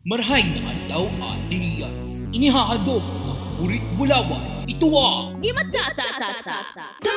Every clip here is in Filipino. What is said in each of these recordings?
Marhay na adlaw ani Inihahadok ang burit bulawan. Ito ang Gimat cha cha cha cha cha. The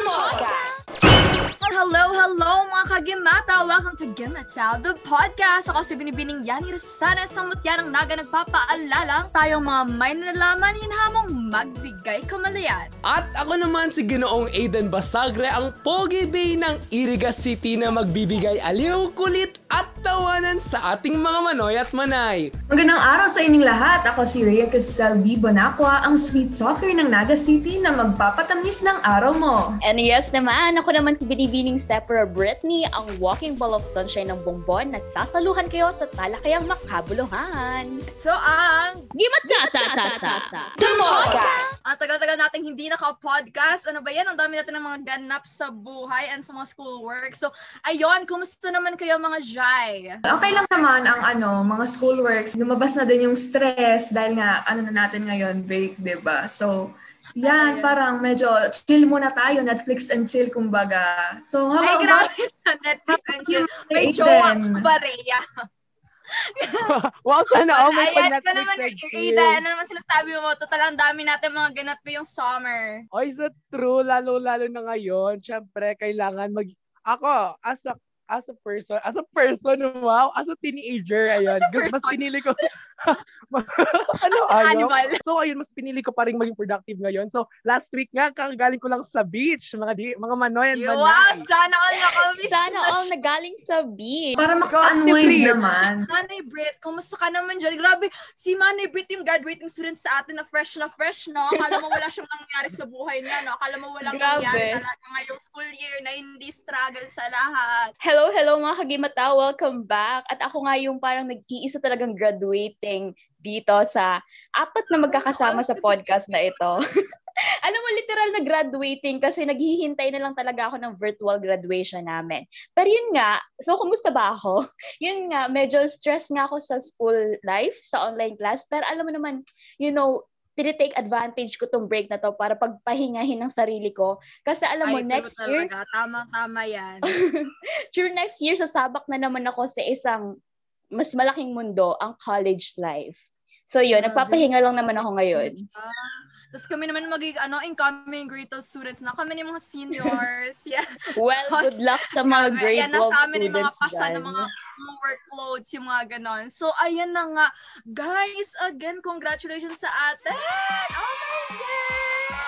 Hello, hello mga kagimata! Welcome to Gimatao, the podcast! Ako si Binibining Yani Rosana sa mutya ng naga nagpapaalala tayong mga may nalalaman hinamong magbigay kamalayan. At ako naman si Ginoong Aiden Basagre, ang Pogi Bay ng Iriga City na magbibigay aliw, kulit at tawanan sa ating mga manoy at manay. Magandang araw sa inyong lahat. Ako si Rhea Cristel B. Bonacqua, ang sweet talker ng Naga City na magpapatamis ng araw mo. And yes naman, ako naman si Binibining Sephora Brittany, ang walking ball of sunshine ng bonbon na sasaluhan kayo sa talakayang makabuluhan. So ang... Gimat cha cha cha cha cha. The Ang tagal-tagal nating hindi naka-podcast. Ano ba yan? Ang dami natin ng mga ganap sa buhay and sa mga schoolwork. So, ayun, kumusta naman kayo mga Jai? Okay lang naman ang ano, mga schoolworks. Lumabas na din yung stress dahil nga ano na natin ngayon, break, 'di ba? So, yan, parang medyo chill muna tayo, Netflix and chill, kumbaga. So, how Ay, about grabe na Netflix and chill. May jowa ba, Rhea? wow, sana all may Ayan ka pa-Netflix naman, and Ida. chill. Ano naman sinasabi mo? Total, ang dami natin mga ganap ko yung summer. Oy, so true, lalo-lalo na ngayon. Siyempre, kailangan mag... Ako, as a as a person, as a person, wow, as a teenager, ayun, As a gusto mas person. pinili ko, ano, ayaw? animal. So, ayun, mas pinili ko pa rin maging productive ngayon. So, last week nga, kakagaling ko lang sa beach, mga di, mga manoy and Wow, manay. sana all nakamiss Sana na all nagaling sa beach. para maka-unwind naman? Manay Brit, kumusta ka naman dyan? Grabe, si Manay Brit yung graduating student sa atin na fresh na fresh, no? Akala mo wala siyang nangyari sa buhay niya, no? Akala mo walang Grabe. nangyari talaga ngayong school year na hindi struggle sa lahat. Hello, hello mga kagimata. Welcome back. At ako nga yung parang nag-iisa talagang graduating dito sa apat na magkakasama sa podcast na ito. Alam mo, literal na graduating kasi naghihintay na lang talaga ako ng virtual graduation namin. Pero yun nga, so kumusta ba ako? Yun nga, medyo stress nga ako sa school life, sa online class. Pero alam mo naman, you know, tinitake advantage ko tong break na to para pagpahingahin ng sarili ko. Kasi alam mo, Ay, next year, Talaga. Tama-tama yan. sure next year sasabak na naman ako sa isang mas malaking mundo, ang college life. So yun, nagpapahinga lang naman ako ngayon. Ah, Tapos kami naman magig ano, incoming grade 12 students na kami ni mga seniors. Yeah. Well, good luck sa mga grade ayan na 12 sa amin yung mga students pasa ng mga, mga workloads, yung mga ganon. So, ayan na nga. Guys, again, congratulations sa atin! Oh my God!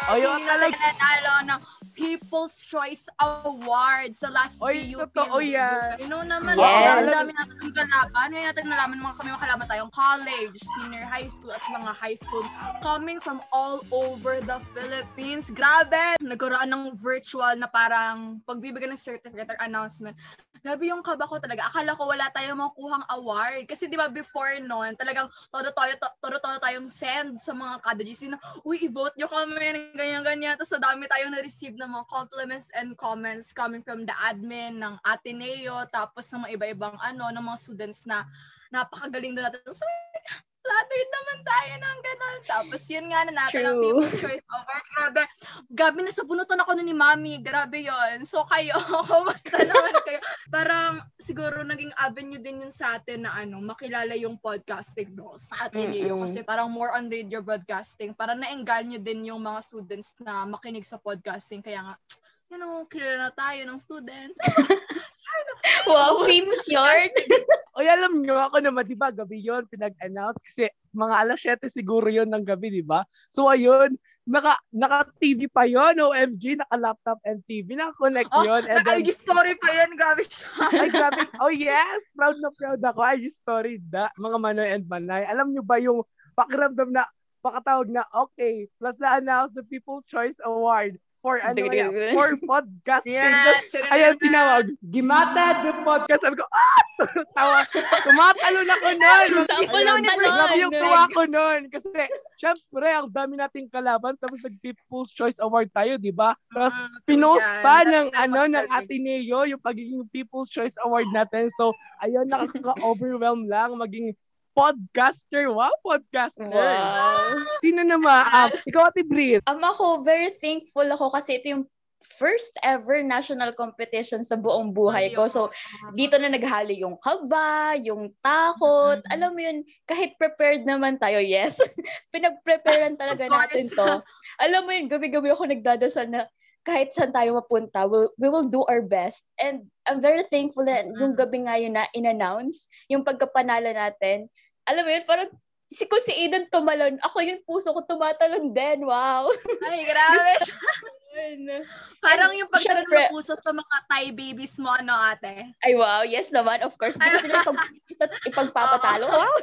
Hindi yung tayo nanalo ng People's Choice Award sa last Oy, PUP. totoo yan. You know naman, Yes. ang dami natin yung kalaban. Ngayon natin nalaman mga kami makalaban tayong college, senior high school, at mga high school coming from all over the Philippines. Grabe! Nagkaroon ng virtual na parang pagbibigay ng certificate or announcement. Grabe yung kaba ko talaga. Akala ko wala tayong makuhang award. Kasi di ba before noon, talagang todo-todo tayong send sa mga kada GC na, uy, i-vote nyo kami, ganyan-ganyan. Tapos sa dami tayong na-receive ng mga compliments and comments coming from the admin ng Ateneo, tapos ng mga iba-ibang ano, ng mga students na napakagaling doon natin. So, flattered naman tayo ng gano'n. Tapos yun nga na natin ang True. People's Choice Award. Grabe, grabe na sa bunutan ako ni Mami. Grabe yon So kayo, kumusta naman kayo? Parang siguro naging avenue din yun sa atin na ano, makilala yung podcasting no? Sa atin yun. Mm-mm. Kasi parang more on radio broadcasting. Parang naengganyo din yung mga students na makinig sa podcasting. Kaya nga, you know, kilala na tayo ng students. Wow, famous yarn! Oy, alam nyo, ako naman, di ba, gabi yon pinag-announce kasi mga alas 7 siguro yon ng gabi, di ba? So, ayun, naka, naka-TV pa yon OMG, naka-laptop and TV, naka-connect Oh, yun. And then, Nag-IG story pa yan. Grabe siya. ay, grabe. Oh, yes! Proud na proud ako. IG story, da, mga Manoy and Manay. Alam nyo ba yung pakiramdam na, pakatawag na, okay, let's na-announce the People's Choice Award for ano yan, for podcasting. Yeah. Ayan, tinawag. Gimata the podcast. Sabi ko, ah! Tawa. Tumatalon ako nun. Sample Ayun, ng talon. Grabe yung tuwa ko nun. Kasi, syempre, ang dami nating kalaban. Tapos, nag-People's Choice Award tayo, di ba? Tapos, Mm, pinost pa ng, na ano, ng. Ateneo yung pagiging People's Choice Award natin. So, ayun, nakaka-overwhelm lang maging podcaster. Wow, podcaster. Wow. Sino naman? Um, ikaw, Ate Brit. Um, ako, very thankful ako kasi ito yung first ever national competition sa buong buhay ko. So, dito na naghali yung kaba, yung takot. Mm-hmm. Alam mo yun, kahit prepared naman tayo, yes. Pinag-preparean talaga natin to. Alam mo yun, gabi-gabi ako nagdadasal na kahit saan tayo mapunta, we'll, we will do our best. And I'm very thankful na yung Mm. gabi nga yun na in-announce, yung pagkapanalo natin. Alam mo yun, parang si ko si Eden tumalon, ako yung puso ko tumatalon din. Wow. Ay, grabe. Parang yung pagtalon ng puso sa mga Thai babies mo, ano ate? Ay, wow. Yes naman, of course. Hindi sila ipag- ipagpapatalo. Wow.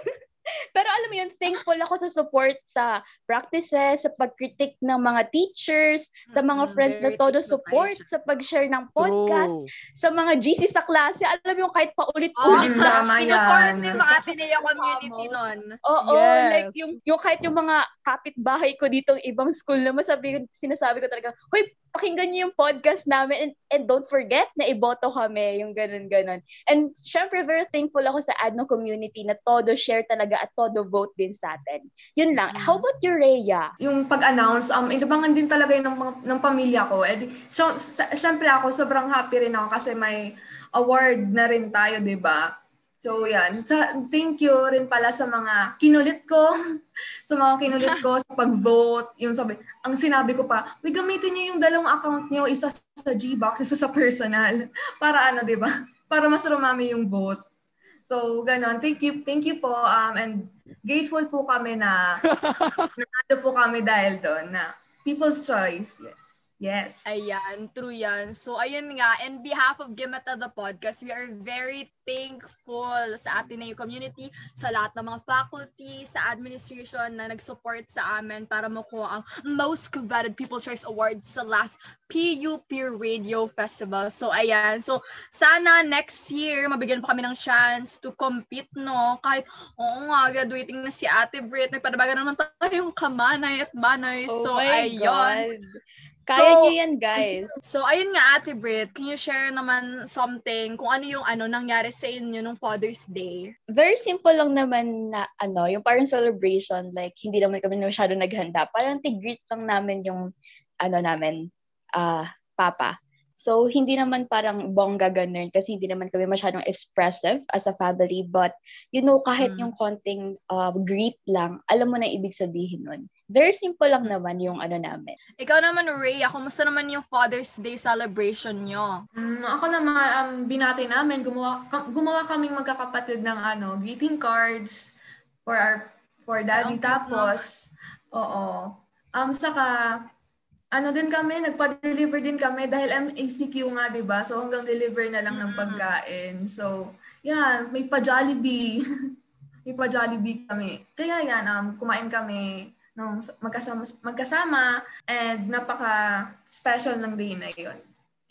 Pero alam mo yun, thankful ako sa support sa practices, sa pag-critique ng mga teachers, sa mga Mm, friends na todo support, sa pag-share ng podcast, True. sa mga GC sa klase. Alam mo yung kahit Oh, paulit-ulit Mm, tama yan. yung mga Ateneo community nun. Oo, Yes. like yung, yung kahit yung mga kapitbahay ko dito ibang school na masabi, sinasabi ko talaga, Hoy, pakinggan niyo yung podcast namin and, and don't forget na iboto kami, yung ganun-ganun. And syempre, very thankful ako sa Adno community na todo share talaga at todo vote din sa atin. Yun lang. How about you, Rhea? yung pag-announce, um, inabangan din talaga yun ng, mga- ng pamilya ko. Eh, di- so, syempre ako, sobrang happy rin ako kasi may award na rin tayo, di ba? So, yan. Sa, thank you rin pala sa mga kinulit ko, sa mga kinulit ko sa pag-vote. Yung sabi, ang sinabi ko pa, we gamitin niyo yung dalawang account niyo, isa sa Gbox, isa sa personal. Para ano, di ba? Para mas rumami yung vote. So, ganon. Thank you, thank you po. Um, and grateful po kami na nanalo po kami dahil doon na people's choice. Yes. Yes. Ayan, true yan. So, ayun nga, in behalf of Gimata the Podcast, we are very thankful sa Ateneo community, sa lahat ng mga faculty, sa administration na nag-support sa amin para makuha ang Most Coveted People's Choice Awards sa last PUP Radio Festival. So, ayan. So, sana next year, mabigyan pa kami ng chance to compete, no? Kahit, oo nga, graduating na si Ate Brit, nagpadabagan naman tayong kamanay at banay. so, Oh my ayun. God. Kaya So- niyo yan, guys. So, ayun nga, Ate Brit, can you share naman something kung ano yung ano nangyari sa inyo nung Father's Day? very simple lang naman na ano, yung parang celebration, like hindi naman kami masyado naghanda. Parang tig-greet lang namin yung ano namin, ah papa. So, hindi naman parang bongga ganun kasi hindi naman kami masyadong expressive as a family. But, you know, kahit Mm. yung konting uh, greet lang, alam mo na ibig sabihin nun. Very simple lang Mm. naman yung ano namin. Ikaw naman, Rhea, kumusta naman yung Father's Day celebration nyo? Um, ako naman, um, binati namin, gumawa, gumawa kaming magkakapatid ng ano, greeting cards for our, for daddy. Ang cute, no? Tapos, oo. Um, saka, ano din kami, nagpa-deliver din kami dahil MACQ nga, di ba? So, hanggang deliver na lang ng pagkain. So, yan, may pa-Jollibee. may pa-Jollibee kami. Kaya yan, um, kumain kami nung magkasama, magkasama and napaka-special ng day na yun.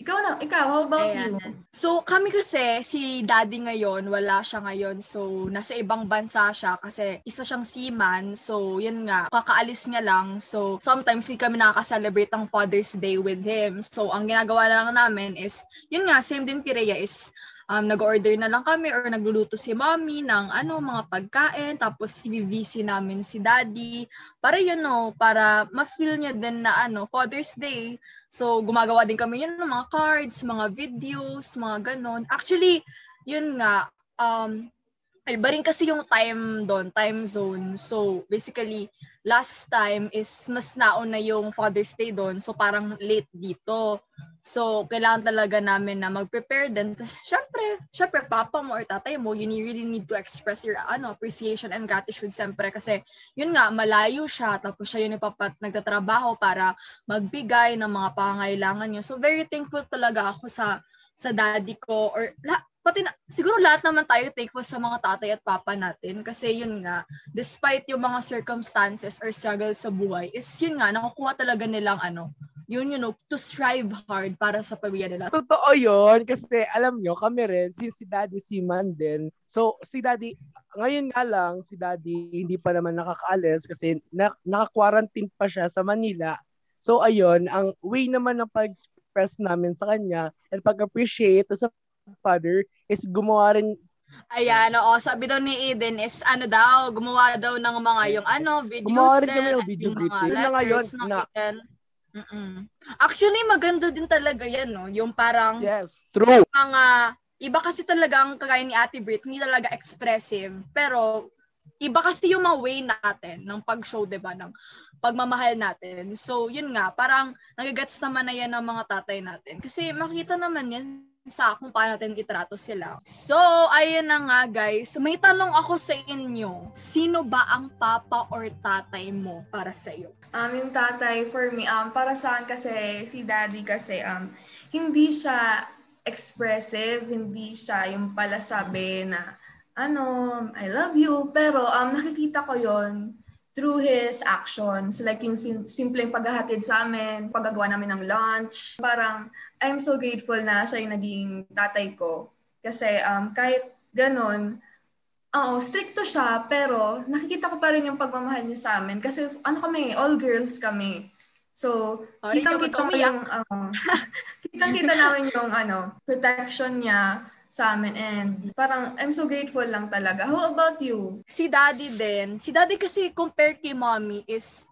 Ikaw na, ikaw, how about Ayan. you? So, kami kasi, si daddy ngayon, wala siya ngayon. So, nasa ibang bansa siya kasi isa siyang seaman. So, yun nga, kakaalis niya lang. So, sometimes hindi kami nakaka-celebrate ang Father's Day with him. So, ang ginagawa na lang namin is, yun nga, same din kay Rhea is, um, nag-order na lang kami or nagluluto si mommy ng ano, mga pagkain. Tapos, i-VC namin si daddy. Para yun, no, para ma-feel niya din na ano, Father's Day. So, gumagawa din kami yun ng mga cards, mga videos, mga ganon. Actually, yun nga, um, iba rin kasi yung time doon, time zone. So, basically, last time is mas nauna yung Father's Day doon. So, parang late dito. So, kailangan talaga namin na mag-prepare din. Tas, Syempre, syempre, papa mo or tatay mo, you really need to express your ano, appreciation and gratitude syempre. Kasi, yun nga, malayo siya. Tapos siya yung ipapat, nagtatrabaho para magbigay ng mga pangangailangan niya. So, very thankful talaga ako sa sa daddy ko or la, pati na, siguro lahat naman tayo thankful sa mga tatay at papa natin. Kasi yun nga despite yung mga circumstances or struggles sa buhay is yun nga nakukuha talaga nilang ano yun you know to strive hard para sa pamilya nila. Totoo yun kasi alam nyo, kami rin, since si Daddy Seaman din, so si Daddy, ngayon nga lang, si Daddy hindi pa naman nakakaalis kasi na, naka-quarantine pa siya sa Manila. So ayun, ang way naman ng pag-express namin sa kanya and pag-appreciate sa father is gumawa rin ayan oo sabi daw ni Eden is ano daw gumawa daw ng mga yung ano videos Gumawa rin din kami ng video yung clip. mga Yun na nga yun, na-. Mm-mm. Actually, maganda din talaga yan, no? Yung parang Yes, true. mga, iba kasi talaga ang kagaya ni Ate Brit, hindi talaga expressive. Pero, iba kasi yung mga way natin ng pag-show, di ba, ng pagmamahal natin. So, yun nga, parang nagagats naman na yan ng mga tatay natin. Kasi makita naman yan sa kung paano natin itrato sila. So, ayun na nga guys. May tanong ako sa inyo. Sino ba ang papa or tatay mo para sa iyo? Um, yung tatay, for me, um, para sa akin kasi, si daddy kasi, um, hindi siya expressive, hindi siya yung pala sabi na, ano, I love you, pero um, nakikita ko yon through his actions. Like yung sim- simpleng paghahatid sa amin, paggagawa namin ng lunch. Parang, I'm so grateful na siya yung naging tatay ko. Kasi um, kahit ganun, oo, stricto siya, pero nakikita ko pa rin yung pagmamahal niya sa amin. Kasi ano kami, all girls kami. So, Ay, kitang-kita mo yung, uh, kitang-kita namin yung ano, protection niya sa amin and parang I'm so grateful lang talaga. How about you? Si daddy din. Si daddy kasi compare kay mommy is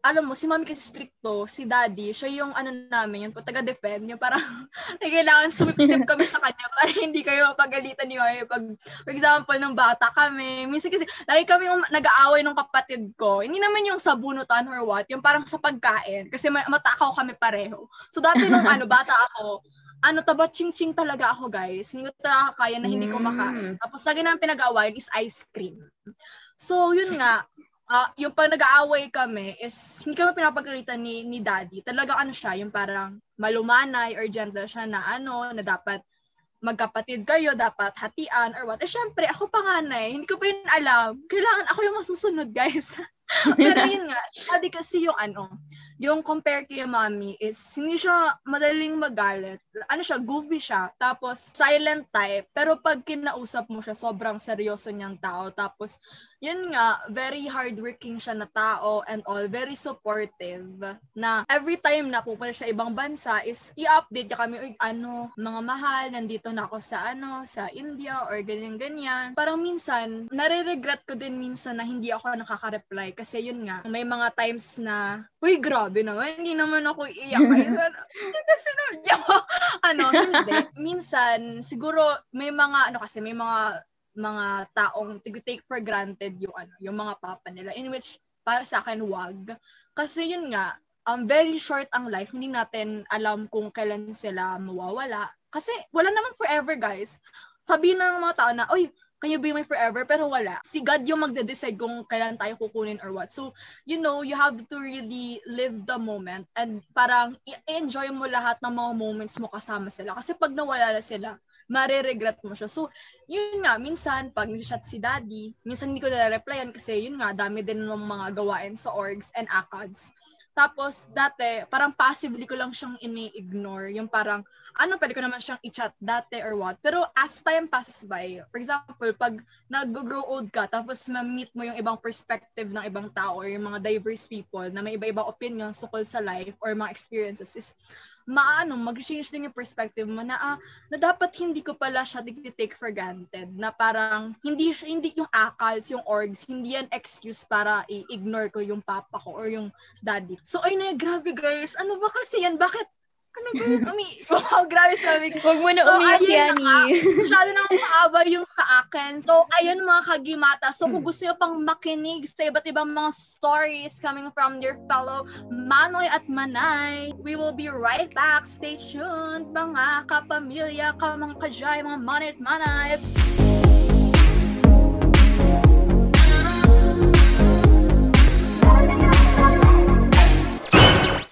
alam mo, si mommy kasi stricto, si daddy, siya yung ano namin, yung taga-defend, yung parang kailangan sumipsip kami sa kanya para hindi kayo mapagalitan ni mommy. Pag, for example, nung bata kami, minsan kasi, lagi kami yung nag-aaway ng kapatid ko. Hindi naman yung sa bunutan or what, yung parang sa pagkain, kasi ma- matakaw kami pareho. So dati nung ano, bata ako, ano taba ching-ching talaga ako guys. Hindi ko talaga kaya na hindi ko makain. Tapos lagi namin pinag-aawayan is ice cream. So yun nga, ah, yung pag nag-aaway kami is hindi kami pinapagalitan ni, ni daddy. Talaga ano siya, yung parang malumanay or gentle siya na ano, na dapat magkapatid kayo, dapat hatian or what. Eh syempre, ako panganay, hindi ko pa yun alam. Kailangan ako yung masusunod guys. Pero yun nga, daddy kasi yung ano, yung compare kay mommy is hindi siya madaling magalit. Ano siya, goofy siya. Tapos silent type. Pero pag kinausap mo siya, sobrang seryoso niyang tao. Tapos yun nga, very hardworking siya na tao and all, very supportive na every time na pupunta sa ibang bansa is i-update niya kami, uy, ano, mga mahal, nandito na ako sa ano, sa India or ganyan-ganyan. Parang minsan, nare-regret ko din minsan na hindi ako nakaka-reply kasi yun nga, may mga times na, uy, grabe naman, hindi naman ako iiyak. Ayun, ano, kasi no, ano, hindi. Minsan, siguro, may mga, ano kasi, may mga mga taong take for granted yung ano, yung mga papa nila in which para sa akin wag. Kasi yun nga um very short ang life hindi natin alam kung kailan sila mawawala. Kasi wala naman forever guys. Sabihin ng mga tao na oy can you be my forever? Pero wala. Si God yung magde-decide kung kailan tayo kukunin or what. So you know you have to really live the moment and parang i-enjoy mo lahat ng mga moments mo kasama sila. Kasi pag nawala na sila mareregret mo siya. So, yun nga, minsan, pag nag-chat si daddy, minsan hindi ko na-replyan kasi yun nga, dami din ng mga gawain sa orgs and ACADS. Tapos, dati, parang passively ko lang siyang ini-ignore. Yung parang, ano, pwede ko naman siyang i-chat dati or what. Pero as time passes by, for example, pag nag-grow old ka, tapos ma-meet mo yung ibang perspective ng ibang tao or yung mga diverse people na may iba-ibang opinions tungkol sa life or mga experiences is maano, mag-change din yung perspective mo na, ah, na dapat hindi ko pala siya take for granted. Na parang, hindi, hindi yung akals, yung orgs, hindi yan excuse para i-ignore ko yung papa ko or yung daddy. So, ay na, grabe guys, ano ba kasi yan? Bakit, ano ba yun? Umi, wow, grabe sabi ko. Huwag mo na So, umiyak, ayun na Yani. Masyado nang mahaba yung sa akin. So, ayun mga kagimata. So, kung gusto nyo pang makinig sa iba't ibang mga stories coming from your fellow Manoy at Manay, we will be right back. Stay tuned, mga kapamilya, kamang kajay, mga Manoy at Manay.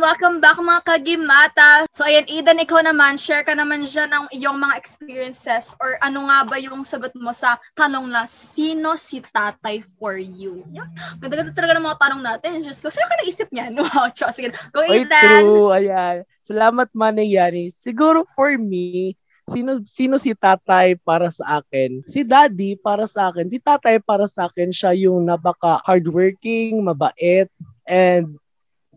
Welcome back mga kagimata. So ayan, Eden, ikaw naman, share ka naman dyan ng iyong mga experiences or ano nga ba yung sagot mo sa tanong na sino si tatay for you? Yeah. Ganda-ganda talaga ng mga tanong natin. Just ko, sino ka naisip niyan? Wow, Chos, sige. Go Oy, Eden! true. Ayan. Salamat, Manay Yani. Siguro for me, sino sino si tatay para sa akin? Si daddy para sa akin. Si tatay para sa akin, siya yung napaka hardworking, mabait, and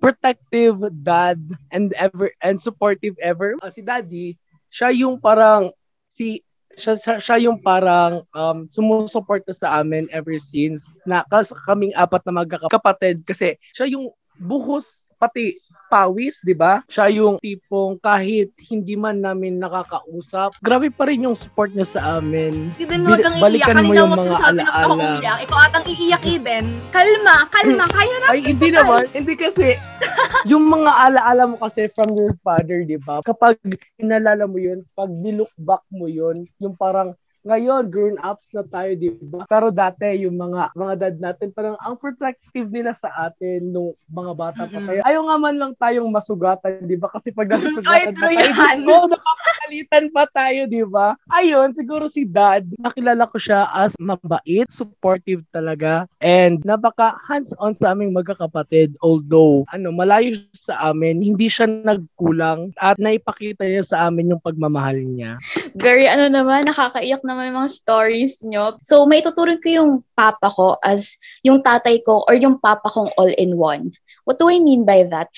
protective dad and ever and supportive ever. Uh, si daddy, siya yung parang si siya, siya, siya yung parang um, sumusuporta sa amin ever since na kas, kaming apat na magkakapatid kasi siya yung buhos pati Pawis, di ba? Siya yung tipong kahit hindi man namin nakakausap, grabe pa rin yung support niya sa amin. Eden, huwag kang iiyak. Balikan mo yung mga ako alaala. umiyak. Ikaw atang iiyak, Eden. Kalma, kalma. Kaya na. Ay, hindi naman. Hindi kasi, yung mga alaala mo kasi from your father, di ba? Kapag inalala mo yun, pag nilook back mo yun, yung parang, ngayon, grown-ups na tayo, di ba? Pero dati, yung mga mga dad natin, parang ang protective nila sa atin nung mga bata pa. Kaya ayaw nga man lang tayong masugatan, di ba? Kasi pag Ay, nasusugatan pa tayo, ko, napapagalitan pa tayo, di ba? Ayun, siguro si dad, nakilala ko siya as mabait, supportive talaga, and napaka hands-on sa aming magkakapatid. Although, ano, malayo sa amin, hindi siya nagkulang at naipakita niya sa amin yung pagmamahal niya. Very ano naman, nakakaiyak naman yung mga stories nyo. So, may tuturin ko yung papa ko as yung tatay ko or yung papa kong all-in-one. What do I mean by that?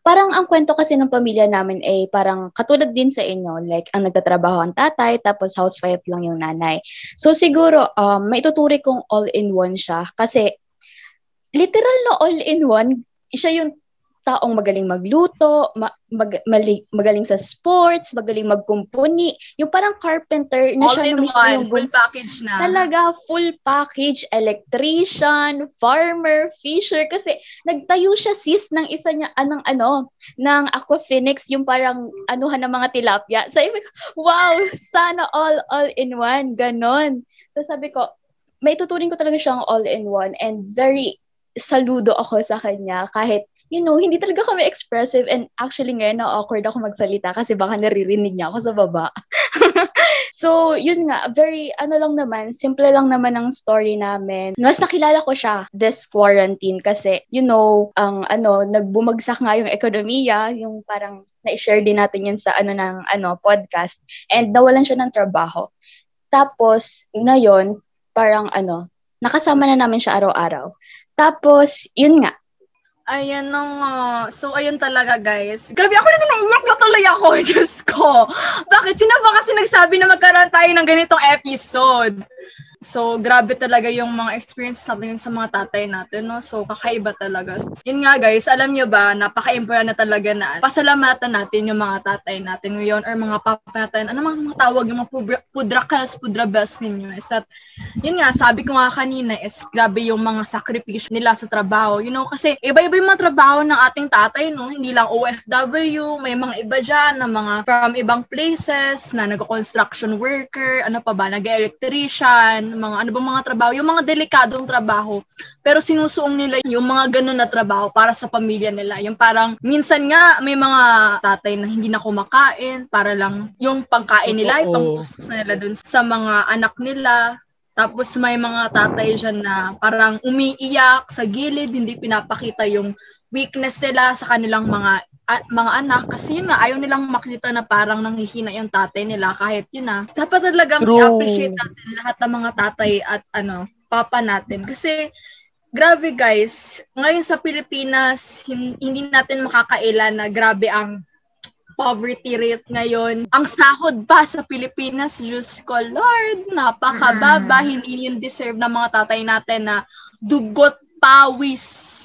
Parang ang kwento kasi ng pamilya namin ay parang katulad din sa inyo. Like, ang nagtatrabaho ang tatay, tapos housewife lang yung nanay. So, siguro, um, may tuturi kong all-in-one siya. Kasi, literal na all-in-one, siya yung taong magaling magluto, ma- mag- mali- magaling sa sports, magaling magkumpuni. Yung parang carpenter na All siya in one. yung Full package na. Talaga, full package, electrician, farmer, fisher, kasi nagtayo siya sis ng isa niya, anong ano, ng Aquafinix, yung parang anuhan ng mga tilapia. Ko, wow, sana all, all in one, ganon. So sabi ko, may tuturing ko talaga siyang all in one and very saludo ako sa kanya kahit you know, hindi talaga kami expressive and actually ngayon na-awkward ako magsalita kasi baka naririnig niya ako sa baba. so, yun nga, very, ano lang naman, simple lang naman ang story namin. Mas nakilala ko siya this quarantine kasi, you know, ang ano, nagbumagsak nga yung ekonomiya, yung parang na-share din natin yun sa ano ng ano, podcast and nawalan siya ng trabaho. Tapos, ngayon, parang ano, nakasama na namin siya araw-araw. Tapos, yun nga, Ayan na nga. So, ayun talaga, guys. Grabe, ako na naiyak na tuloy ako. Diyos ko. Bakit? Sino ba kasi nagsabi na magkaroon tayo ng ganitong episode? So, grabe talaga yung mga experiences natin sa mga tatay natin, no? So, kakaiba talaga. Yun nga, guys, alam nyo ba, napaka-important na talaga na pasalamatan natin yung mga tatay natin ngayon or mga papa natin. Ano mga, mga tawag, yung mga pudra, pudrakas, pudrabas ninyo is that, yun nga, sabi ko nga kanina is grabe yung mga sakripisyo nila sa trabaho. You know, kasi iba-iba yung mga trabaho ng ating tatay, no? Hindi lang OFW, may mga iba dyan na mga from ibang places, na nag-construction worker, ano pa ba, nag-electrician, mga ano ba mga trabaho, yung mga delikadong trabaho. Pero sinusuong nila yung mga ganun na trabaho para sa pamilya nila. Yung parang, minsan nga, may mga tatay na hindi na kumakain para lang yung pangkain nila, Totoo. ipangtustos nila dun sa mga anak nila. Tapos may mga tatay dyan na parang umiiyak sa gilid, hindi pinapakita yung weakness nila sa kanilang mga a- mga anak kasi yun nga ayaw nilang makita na parang nanghihina yung tatay nila kahit yun na dapat talagang True. i-appreciate natin lahat ng mga tatay at ano papa natin kasi grabe guys ngayon sa Pilipinas hin- hindi natin makakaila na grabe ang poverty rate ngayon. Ang sahod pa sa Pilipinas, Diyos ko, Lord, napakababa. Hindi yun deserve ng mga tatay natin na dugot pawis.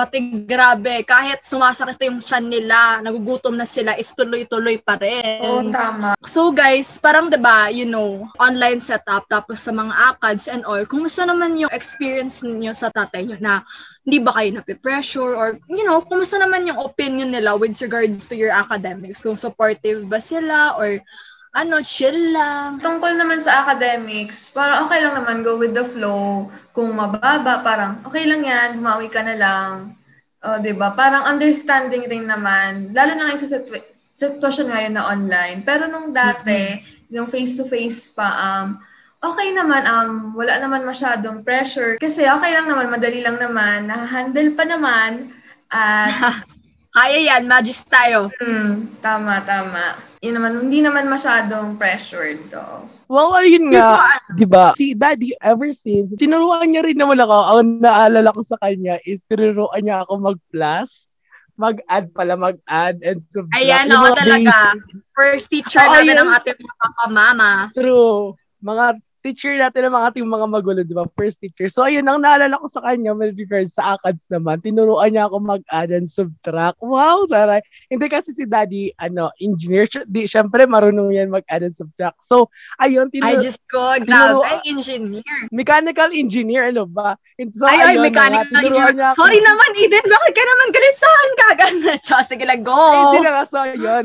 Pati grabe, kahit sumasakit yung tiyan nila, nagugutom na sila, is tuloy-tuloy pa rin. Oo, tama. So guys, parang 'di ba, you know, online setup tapos sa mga ACADS and all, kumusta naman yung experience niyo sa tatay niyo na hindi ba kayo nape-pressure or you know, kumusta naman yung opinion nila with regards to your academics? Kung supportive ba sila or ano, chill lang? Tungkol naman sa academics, parang okay lang naman, go with the flow. Kung mababa, parang okay lang yan, bumawi ka na lang. O, di ba? Parang understanding rin naman, lalo na ngayon sa situ- sitwasyon ngayon na online. Pero nung dati, yung face-to-face pa, um, okay naman, um, wala naman masyadong pressure. Kasi okay lang naman, madali lang naman, nahandle pa naman. At Kaya yan, magis tayo. Hmm, tama, tama. Yun naman, hindi naman masyadong pressured to. Well, ayun nga, di ba? Si Daddy, ever since, tinuruan niya rin naman ako. Ang naalala ko sa kanya is tinuruan niya ako mag-plus, mag-add pala, mag-add, and subtract. Ayan, mga talaga. basic- First teacher Oo, natin yun. ng ating mga papa-mama. True. Mga teacher natin ng mga ating mga magulo, di ba? First teacher. So, ayun, ang naalala ko sa kanya, with regards sa ACADS naman, tinuruan niya ako mag-add and subtract. Wow, taray. Hindi kasi si daddy, ano, engineer. Di, syempre, marunong yan mag-add and subtract. So, ayun, Ay, tinuro, just ko, tinuro- grabe, engineer. mechanical engineer, ano ba? And So, ay, ay, ayun, mechanical nga, tinuruan engineer. ako- Sorry naman, Eden, bakit ka naman galit sa akin kagad? Diyos, sige lang, go. Ay, hindi na nga. So, yun.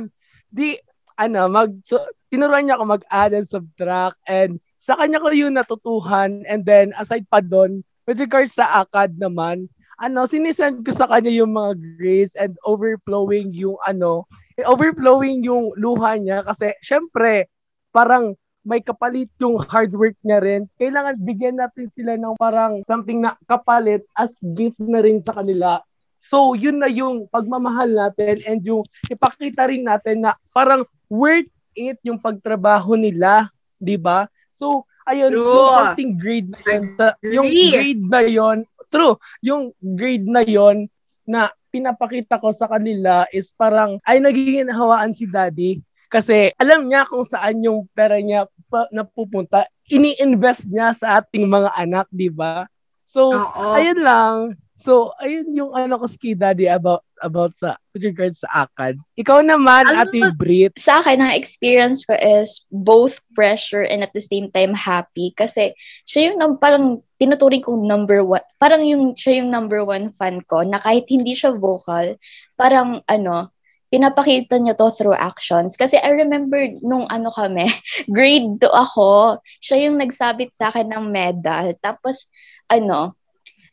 Di, ano, mag, so, tinuruan niya ako mag-add and subtract and sa kanya ko yun natutuhan and then aside pa doon, with regards sa ACAD naman, ano, sinisend ko sa kanya yung mga grades and overflowing yung ano, overflowing yung luha niya kasi syempre, parang may kapalit yung hard work niya rin. Kailangan bigyan natin sila ng parang something na kapalit as gift na rin sa kanila. So, yun na yung pagmamahal natin and yung ipakita rin natin na parang worth it yung pagtrabaho nila, 'di ba? So, ayun, True. yung konting grade na yun, sa, yung grade na yun, true, yung grade na yun na pinapakita ko sa kanila is parang ay nagiging hawaan si daddy kasi alam niya kung saan yung pera niya pa, napupunta. Ini-invest niya sa ating mga anak, di ba? So, Oo. ayun lang. So, ayun yung ano ko si daddy about about sa with regards sa ACAD. Ikaw naman, Alam Ate Brit. sa akin, ang experience ko is both pressure and at the same time happy. Kasi siya yung parang tinuturing kong number one. Parang yung, siya yung number one fan ko na kahit hindi siya vocal, parang ano, pinapakita niya to through actions. Kasi I remember nung ano kami, grade 2 ako, siya yung nagsabit sa akin ng medal. Tapos, ano,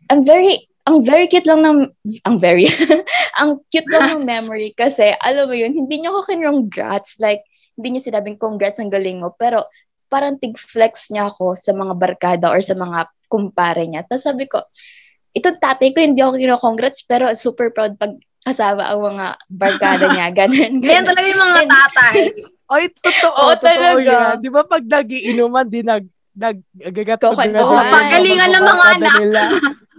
ang very, ang very cute lang ng, ang very, ang cute lang ng memory kasi, alam mo yun, hindi niya ako kinongrats. Like, hindi niya sinabing congrats ang galing mo. Pero, parang tig-flex niya ako sa mga barkada or sa mga kumpare niya. Tapos sabi ko, itong tatay ko, hindi ako kino-congrats, pero super proud pag kasama ang mga barkada niya. Ganun, ganun. talaga yung mga And- tatay. Ay, totoo, Oo, totoo talaga. yan. Di ba pag nagiinuman, di nag nag agagat Kukantuhan. Oo, pagalingan ng mga anak.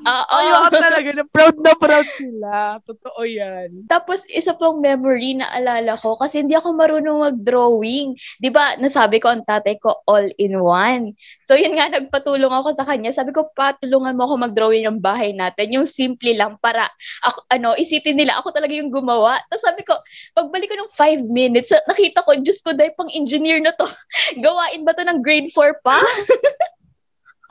Oo. Ay, oo, talaga. Na proud na proud sila. Totoo yan. Tapos, isa pang memory na alala ko, kasi hindi ako marunong mag-drawing. Di ba, nasabi ko ang tatay ko all in one. So, yun nga, nagpatulong ako sa kanya. Sabi ko, patulungan mo ako mag-drawing ng bahay natin. Yung simple lang para, ako, ano, isipin nila, ako talaga yung gumawa. Tapos sabi ko, pagbalik ko ng five minutes, nakita ko, Diyos ko, dahil pang engineer na to. Gawain ba to ng grade 4 pa?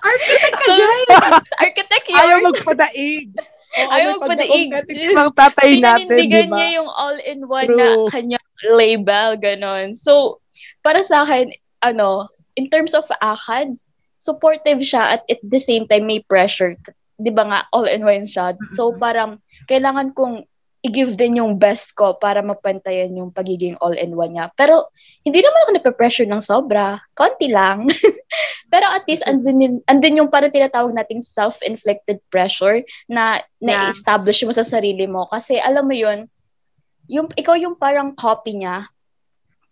Architect ka dyan. Architect yun. Ayaw magpadaig. Oo, Ayaw magpadaig. ang tatay natin, di Pinanindigan ba? niya yung all-in-one na True. kanyang label, ganon. So, para sa akin, ano, in terms of ACADS, supportive siya at at the same time may pressure. Di ba nga, all-in-one siya. So, parang, kailangan kong i-give din yung best ko para mapantayan yung pagiging all-in-one niya. Pero, hindi naman ako nape-pressure ng sobra. Konti lang. Pero at least, andun, yun, andun yung parang tinatawag nating self-inflicted pressure na Yes. na-establish mo sa sarili mo. Kasi alam mo yun, yung, ikaw yung parang copy niya.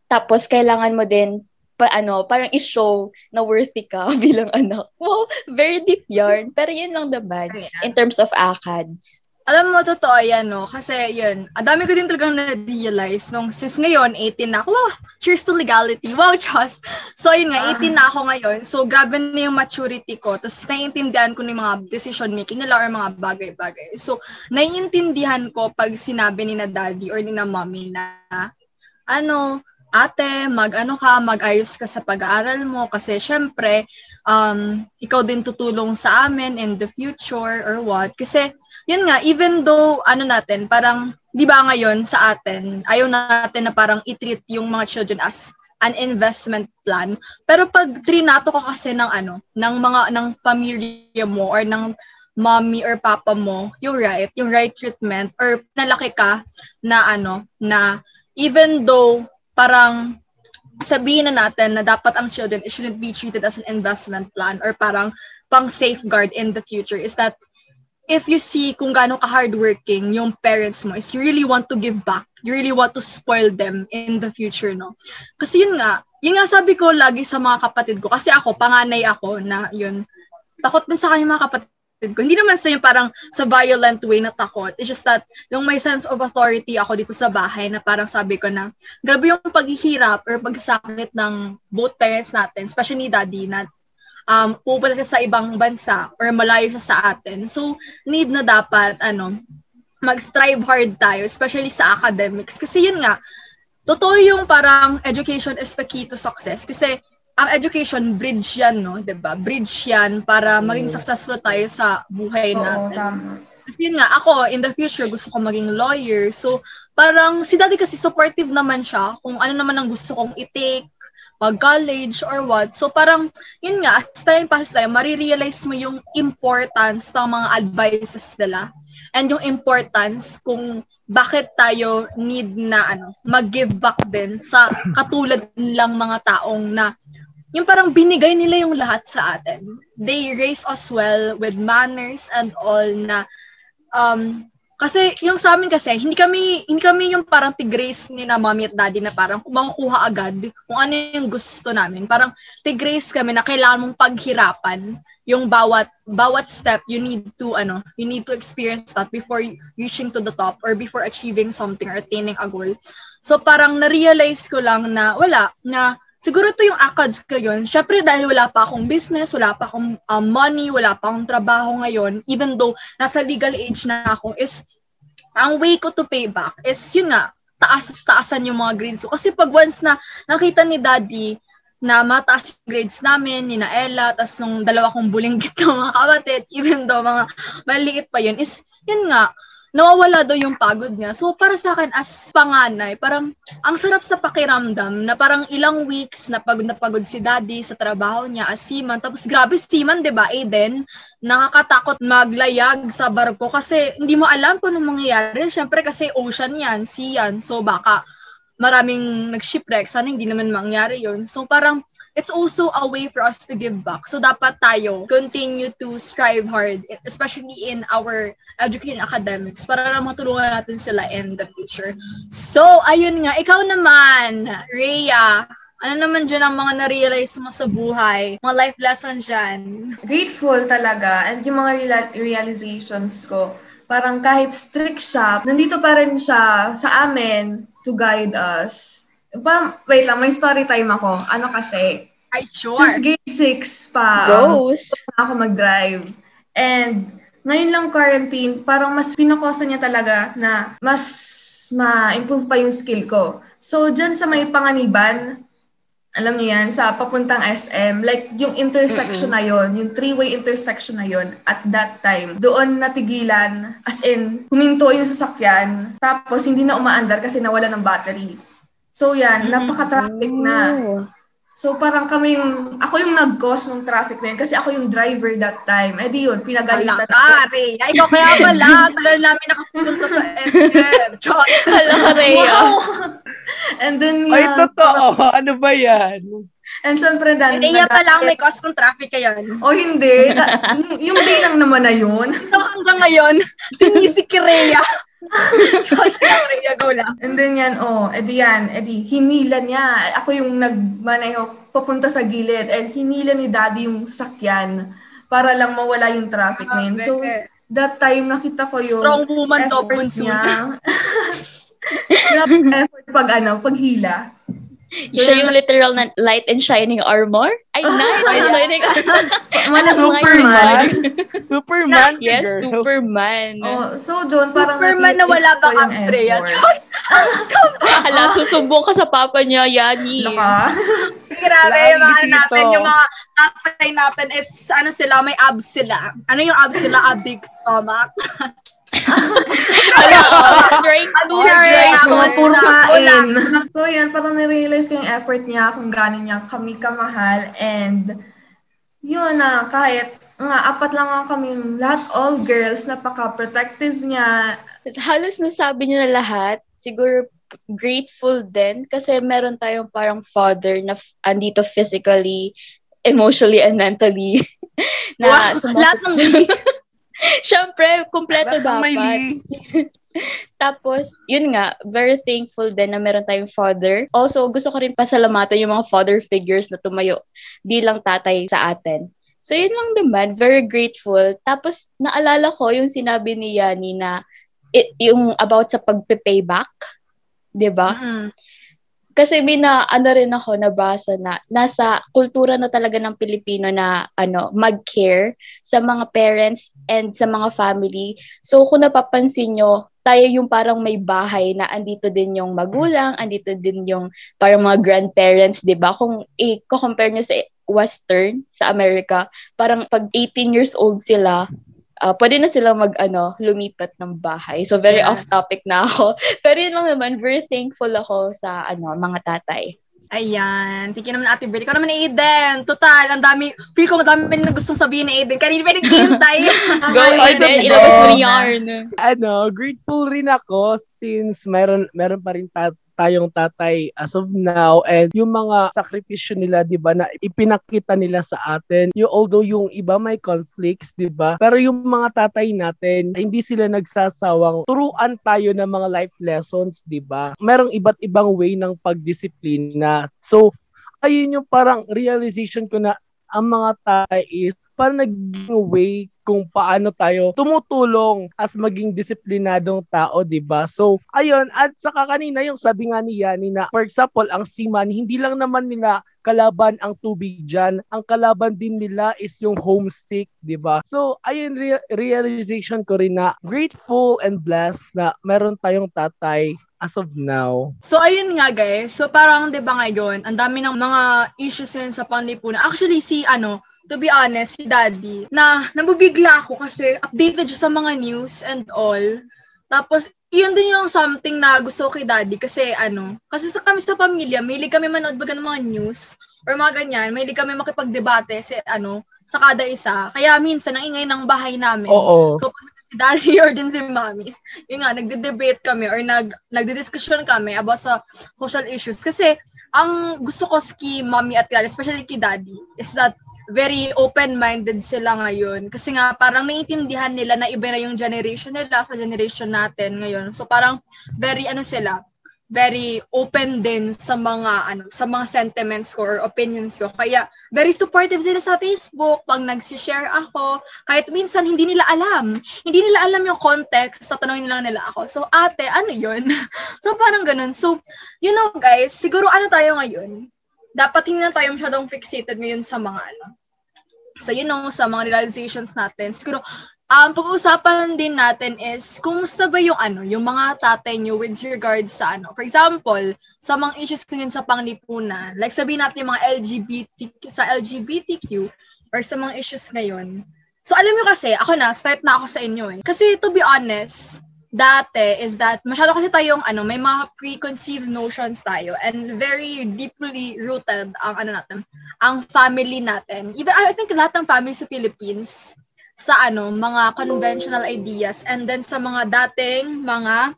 Tapos, kailangan mo din pa, ano, parang i-show na worthy ka bilang anak. Wow, very deep yarn. Pero yun lang naman in terms of ACADS. Alam mo, totoo yan, no? Kasi, yun, ang dami ko din talagang na-realize nung sis ngayon, 18 na ako. Wow, cheers to legality. Wow, Chos. So, yun nga, 18 na ako ngayon. So, grabe na yung maturity ko. Tapos, naiintindihan ko ng mga decision making nila or mga bagay-bagay. So, naiintindihan ko pag sinabi ni na daddy or ni na mommy na, ano, ate, mag-ano ka, mag-ayos ka sa pag-aaral mo kasi syempre, um, ikaw din tutulong sa amin in the future or what. Kasi, yun nga, even though, ano natin, parang, di ba ngayon sa atin, ayaw natin na parang i-treat yung mga children as an investment plan. Pero pag trinato ka kasi ng ano, ng mga, ng pamilya mo or ng mommy or papa mo, yung right, yung right treatment, or nalaki ka na ano, na even though parang sabihin na natin na dapat ang children it shouldn't be treated as an investment plan or parang pang safeguard in the future is that if you see kung gaano ka hardworking yung parents mo is you really want to give back you really want to spoil them in the future no kasi yun nga yun nga sabi ko lagi sa mga kapatid ko kasi ako panganay ako na yun takot din sa kanya mga kapatid ko. Hindi naman sa yung parang sa violent way na takot. It's just that yung may sense of authority ako dito sa bahay na parang sabi ko na grabe yung paghihirap or pagsakit ng both parents natin, especially ni daddy na um, pupunta siya sa ibang bansa or malayo siya sa atin. So, need na dapat, ano, mag-strive hard tayo, especially sa academics. Kasi yun nga, totoo yung parang education is the key to success. Kasi ang education, bridge yan, no? ba Bridge yan para maging successful tayo sa buhay Oo, natin. tama. Kasi yun nga, ako, in the future, gusto ko maging lawyer. So, parang si daddy kasi supportive naman siya kung ano naman ang gusto kong i-take, pag-college or what. So, parang, yun nga, as time passes tayo, marirealize mo yung importance ng mga advices nila and yung importance kung bakit tayo need na ano, mag-give back din sa katulad nilang mga taong na yung parang binigay nila yung lahat sa atin. They raise us well with manners and all na um, kasi yung sa amin kasi, hindi kami, hindi kami yung parang tigrace ni na mommy at daddy na parang makukuha agad kung ano yung gusto namin. Parang tigrace kami na kailangan mong paghirapan yung bawat bawat step you need to ano you need to experience that before reaching to the top or before achieving something or attaining a goal so parang na-realize ko lang na wala na siguro to yung ACADS ko yun. Syempre dahil wala pa akong business, wala pa akong um, money, wala pa akong trabaho ngayon, even though nasa legal age na ako, is ang way ko to pay back is yun nga, taas, taasan yung mga grades ko. Kasi pag once na nakita ni daddy na mataas yung grades namin, ni na Ella, tas nung dalawa kong bulinggit ng mga kapatid, even though mga maliit pa yun, is yun nga, nawawala daw yung pagod niya. So, para sa akin, as panganay, parang ang sarap sa pakiramdam na parang ilang weeks na pagod na pagod si daddy sa trabaho niya as seaman. Tapos, grabe, seaman, di ba, Aiden? Nakakatakot maglayag sa barko kasi hindi mo alam kung anong mangyayari. Siyempre, kasi ocean yan, sea yan. So, baka maraming nag-shipwreck. Sana hindi naman mangyari yon So parang it's also a way for us to give back. So dapat tayo continue to strive hard, especially in our education academics para lang matulungan natin sila in the future. So ayun nga, ikaw naman, Rhea, ano naman dyan ang mga na-realize mo sa buhay? Mga life lessons dyan? Grateful talaga. And yung mga reala- realizations ko, parang kahit strict siya, nandito pa rin siya sa amin to guide us. Parang, wait lang, may story time ako. Ano kasi, Ay, sure. since grade 6 pa, Goes. ako mag-drive. And ngayon lang quarantine, parang mas pinakosa niya talaga na mas ma-improve pa yung skill ko. So, dyan sa may panganiban, alam niyo yan, sa papuntang SM, like yung intersection na yon, yung three-way intersection na yon at that time, doon natigilan, as in, huminto yung sasakyan, tapos hindi na umaandar kasi nawala ng battery. So yan, napaka-traffic na. Oh. So parang kami yung, ako yung nag-cause ng traffic na yun kasi ako yung driver that time. Eh di yun, pinagalitan ka, Rhea. Ikaw kaya pala. Tagal namin nakapunta sa SM. Chot. Rhea. Wow! And then, Ay, yan. totoo. Ano ba yan? And syempre, dan, Rhea pala ang may cause ng traffic ngayon. O hindi. Na, yung, yung day lang naman na yun. So hanggang ngayon, sinisik si Rhea. Diyos lang, Rhea, go lang. And then yan, oh, edi yan, edi hinila niya. Ako yung nagmaneho papunta sa gilid and hinila ni daddy yung sakyan para lang mawala yung traffic na yun. So, that time nakita ko yung Strong woman to, effort niya. Grabe effort pag ano, paghila. Siya yung literal na light and shining armor? Ay, knight and shining armor. Mala Ano, Superman. Superman, yes, girl. Superman. Oh, so doon parang Superman na wala pang. Diyos. Hala, susumbong ka sa papa niya, Yani. Laka. Grabe, yung mga natin, yung mga tatay natin is, ano sila, may abs sila. Ano yung abs sila? A big stomach. Oh, straight to Ano? Straight. Mga puro Wala. kain. So yan, parang narealize ko yung effort niya kung gano'n niya kami kamahal. And yun na, kahit nga, apat lang nga kami, lahat all girls, napaka-protective niya. Halos nasabi niya na lahat. Siguro grateful din kasi meron tayong parang father na f- andito physically, emotionally, and mentally. na Wow, sumusup- lahat ng Siyempre, kumpleto may dapat. Tapos, yun nga, very thankful din na meron tayong father. Also, gusto ko rin pasalamatan yung mga father figures na tumayo bilang tatay sa atin. So, yun lang naman, very grateful. Tapos, naalala ko yung sinabi ni Yani na it, yung about sa pagpe-payback. 'di ba? Mm. Kasi may na, ano rin ako, nabasa na, nasa kultura na talaga ng Pilipino na, ano, mag-care sa mga parents and sa mga family. So, kung napapansin nyo, tayo yung parang may bahay na andito din yung magulang, andito din yung parang mga grandparents, 'di ba? Kung i-compare nyo sa western sa America, parang pag 18 years old sila, uh, pwede na silang mag ano, lumipat ng bahay. So very Yes. off topic na ako. Pero yun lang naman, very thankful ako sa ano, mga tatay. Ayan. Thank you naman Ate Brit. Ikaw naman Aiden. Total, ang dami. Feel ko ang dami na gustong sabihin ni Aiden. Kanina pa naghihintay. Go Ay, Aiden, ganda. ilabas mo yung yarn. ano, grateful rin ako since meron meron pa rin ta- tayong tatay as of now. And yung mga sakripisyo nila 'di ba na ipinakita nila sa atin yung although yung iba may conflicts 'di ba pero yung mga tatay natin hindi sila nagsasawang turuan tayo ng mga life lessons 'di ba? Merong iba't ibang way ng pagdisiplina. So ayun yung parang realization ko na ang mga tatay is parang naging way kung paano tayo tumutulong as maging disiplinadong tao, 'di ba? So, ayun, at saka kanina yung sabi nga ni Yani na for example, ang seaman, hindi lang naman nila kalaban ang tubig dyan, ang kalaban din nila is yung homesick, 'di ba? So, ayun rea- realization ko rin na grateful and blessed na meron tayong tatay as of now. So, ayun nga guys. So, parang, di ba ngayon, ang dami ng mga issues yun sa panlipunan. Actually, si, ano, to be honest, si Daddy, na nabubigla ako kasi updated siya sa mga news and all. Tapos, yun din yung something na gusto kay Daddy kasi ano, kasi sa kami sa pamilya, may kami manood baga ng mga news or mga ganyan, may kami makipagdebate sa ano, sa kada isa. Kaya minsan, ang ingay ng bahay namin. Oo. So, pag si daddy or din si mommies, yun nga, nagde-debate kami or nag, nagde-discussion kami about sa social issues. Kasi, ang gusto ko kay mommy at daddy, especially kay daddy, is that very open-minded sila ngayon. Kasi nga, parang naiintindihan nila na iba na yung generation nila sa generation natin ngayon. So, parang very, ano sila, very open din sa mga ano sa mga sentiments ko or opinions ko. Kaya very supportive sila sa Facebook pag nagsi-share ako. Kahit minsan hindi nila alam. Hindi nila alam yung context tatanungin lang nila ako. So ate ano yun? So parang ganun. So you know guys siguro ano tayo ngayon? Dapat hindi na tayo masyadong fixated ngayon sa mga ano So, yun know, sa mga realizations natin. Siguro, um, pag-uusapan din natin is, kumusta ba yung ano, yung mga tatay nyo with regards sa ano. For example, sa mga issues ngayon sa panglipunan, like sabihin natin yung mga LGBT, sa LGBTQ, or sa mga issues ngayon. So, alam mo kasi, ako na, start na ako sa inyo eh. Kasi, to be honest, dati is that masyado kasi tayong ano, may mga preconceived notions tayo and very deeply rooted ang ano natin, ang family natin. Even I think lahat ng family sa Philippines sa ano, mga conventional ideas and then sa mga dating mga